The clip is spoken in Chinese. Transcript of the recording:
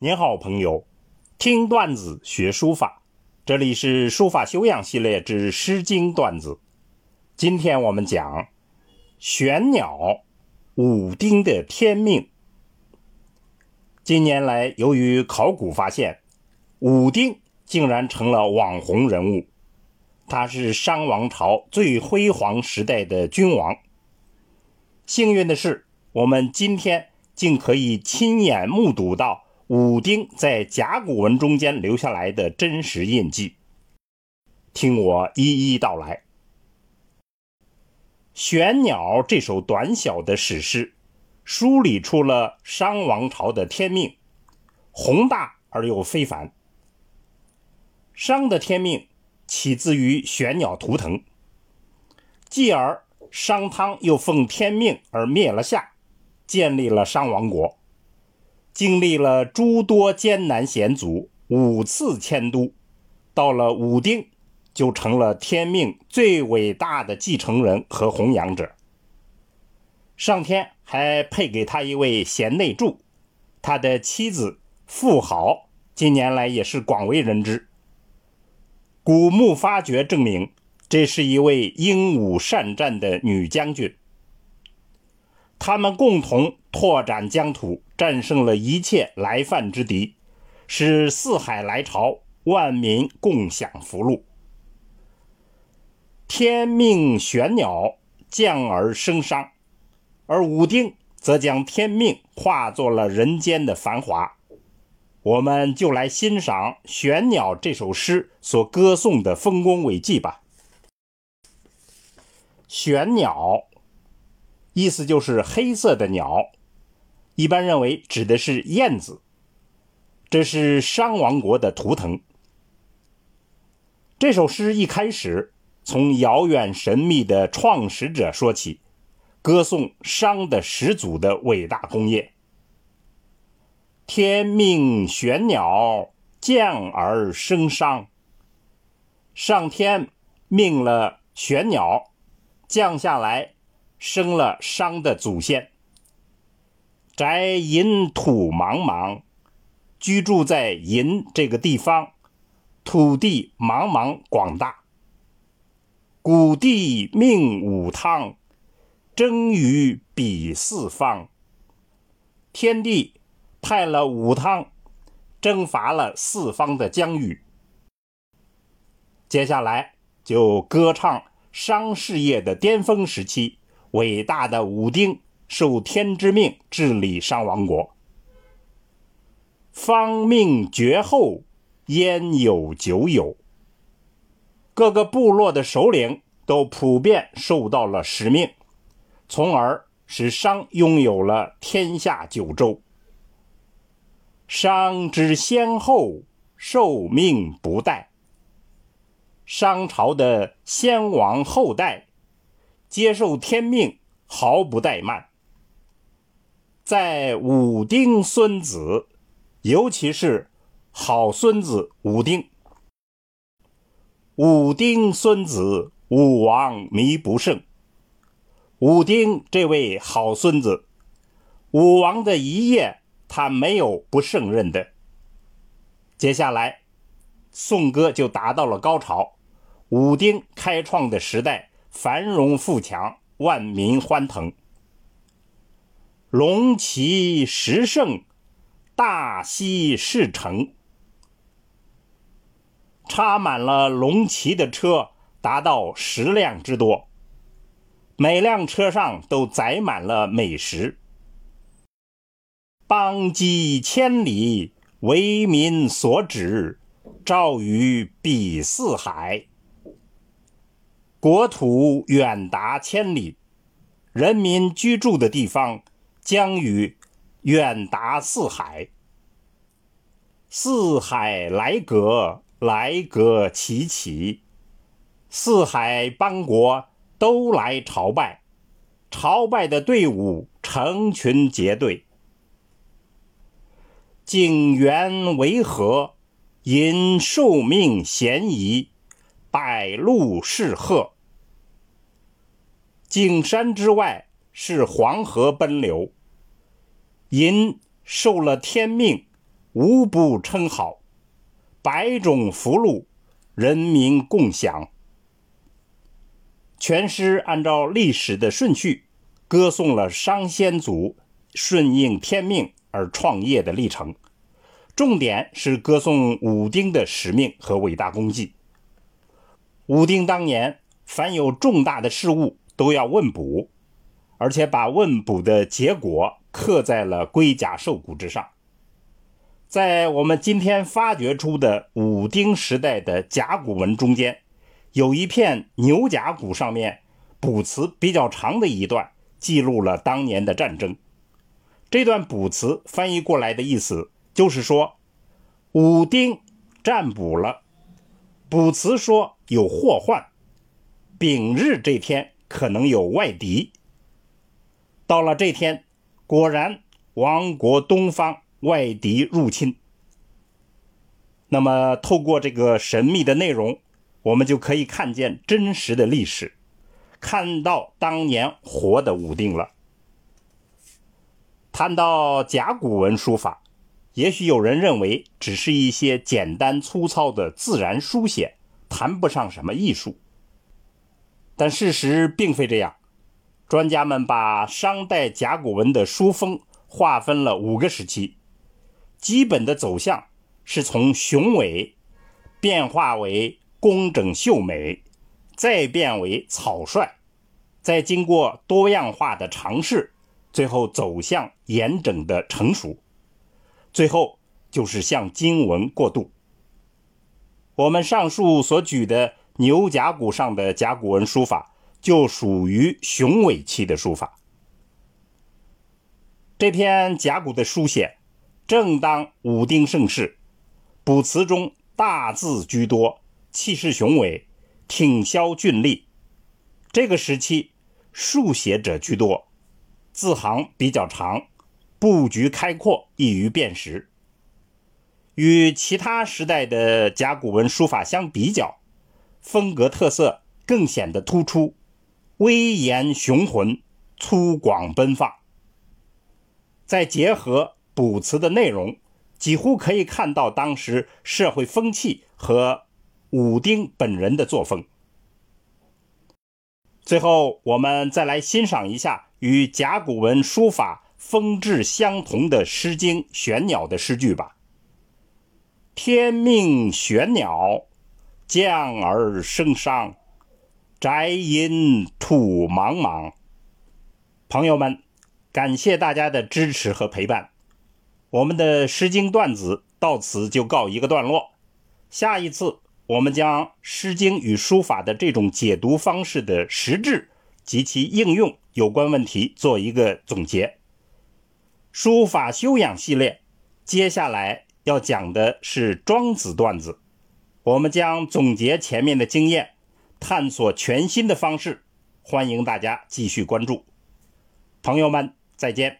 您好，朋友，听段子学书法，这里是书法修养系列之《诗经》段子。今天我们讲玄鸟武丁的天命。近年来，由于考古发现，武丁竟然成了网红人物。他是商王朝最辉煌时代的君王。幸运的是，我们今天竟可以亲眼目睹到。武丁在甲骨文中间留下来的真实印记，听我一一道来。《玄鸟》这首短小的史诗，梳理出了商王朝的天命，宏大而又非凡。商的天命起自于玄鸟图腾，继而商汤又奉天命而灭了夏，建立了商王国。经历了诸多艰难险阻，五次迁都，到了武丁，就成了天命最伟大的继承人和弘扬者。上天还配给他一位贤内助，他的妻子妇好，近年来也是广为人知。古墓发掘证明，这是一位英武善战的女将军。他们共同拓展疆土。战胜了一切来犯之敌，使四海来朝，万民共享福禄。天命玄鸟降而生商，而武丁则将天命化作了人间的繁华。我们就来欣赏《玄鸟》这首诗所歌颂的丰功伟绩吧。玄鸟，意思就是黑色的鸟。一般认为指的是燕子，这是商王国的图腾。这首诗一开始从遥远神秘的创始者说起，歌颂商的始祖的伟大功业。天命玄鸟降而生商，上天命了玄鸟降下来，生了商的祖先。宅隐土茫茫，居住在隐这个地方，土地茫茫广大。古帝命武汤，征于彼四方。天帝派了武汤，征伐了四方的疆域。接下来就歌唱商事业的巅峰时期，伟大的武丁。受天之命治理商王国，方命绝后，焉有久有？各个部落的首领都普遍受到了使命，从而使商拥有了天下九州。商之先后，受命不殆。商朝的先王后代接受天命，毫不怠慢。在武丁孙子，尤其是好孙子武丁。武丁孙子，武王弥不胜。武丁这位好孙子，武王的一夜，他没有不胜任的。接下来，颂歌就达到了高潮。武丁开创的时代，繁荣富强，万民欢腾。龙旗十胜，大西事成。插满了龙旗的车达到十辆之多，每辆车上都载满了美食。邦畿千里，为民所指，照于彼四海。国土远达千里，人民居住的地方。将与远达四海，四海来阁，来阁齐齐，四海邦国都来朝拜，朝拜的队伍成群结队。景元为何？因受命嫌疑，百路是贺。景山之外是黄河奔流。寅受了天命，无不称好，百种福禄，人民共享。全诗按照历史的顺序，歌颂了商先祖顺应天命而创业的历程，重点是歌颂武丁的使命和伟大功绩。武丁当年，凡有重大的事务都要问卜，而且把问卜的结果刻在了龟甲兽骨之上。在我们今天发掘出的武丁时代的甲骨文中间，有一片牛甲骨，上面卜辞比较长的一段，记录了当年的战争。这段卜辞翻译过来的意思就是说，武丁占卜了，卜辞说有祸患，丙日这天可能有外敌。到了这天，果然王国东方。外敌入侵，那么透过这个神秘的内容，我们就可以看见真实的历史，看到当年活的武丁了。谈到甲骨文书法，也许有人认为只是一些简单粗糙的自然书写，谈不上什么艺术。但事实并非这样，专家们把商代甲骨文的书风划分了五个时期。基本的走向是从雄伟变化为工整秀美，再变为草率，再经过多样化的尝试，最后走向严整的成熟，最后就是向经文过渡。我们上述所举的牛甲骨上的甲骨文书法，就属于雄伟期的书法。这篇甲骨的书写。正当武丁盛世，卜辞中大字居多，气势雄伟，挺削峻丽。这个时期，数写者居多，字行比较长，布局开阔，易于辨识。与其他时代的甲骨文书法相比较，风格特色更显得突出，威严雄浑，粗犷奔放。再结合。卜辞的内容几乎可以看到当时社会风气和武丁本人的作风。最后，我们再来欣赏一下与甲骨文书法风致相同的《诗经·玄鸟》的诗句吧：“天命玄鸟，降而生商，宅阴土茫茫。”朋友们，感谢大家的支持和陪伴。我们的《诗经》段子到此就告一个段落。下一次，我们将《诗经》与书法的这种解读方式的实质及其应用有关问题做一个总结。书法修养系列接下来要讲的是庄子段子，我们将总结前面的经验，探索全新的方式，欢迎大家继续关注。朋友们，再见。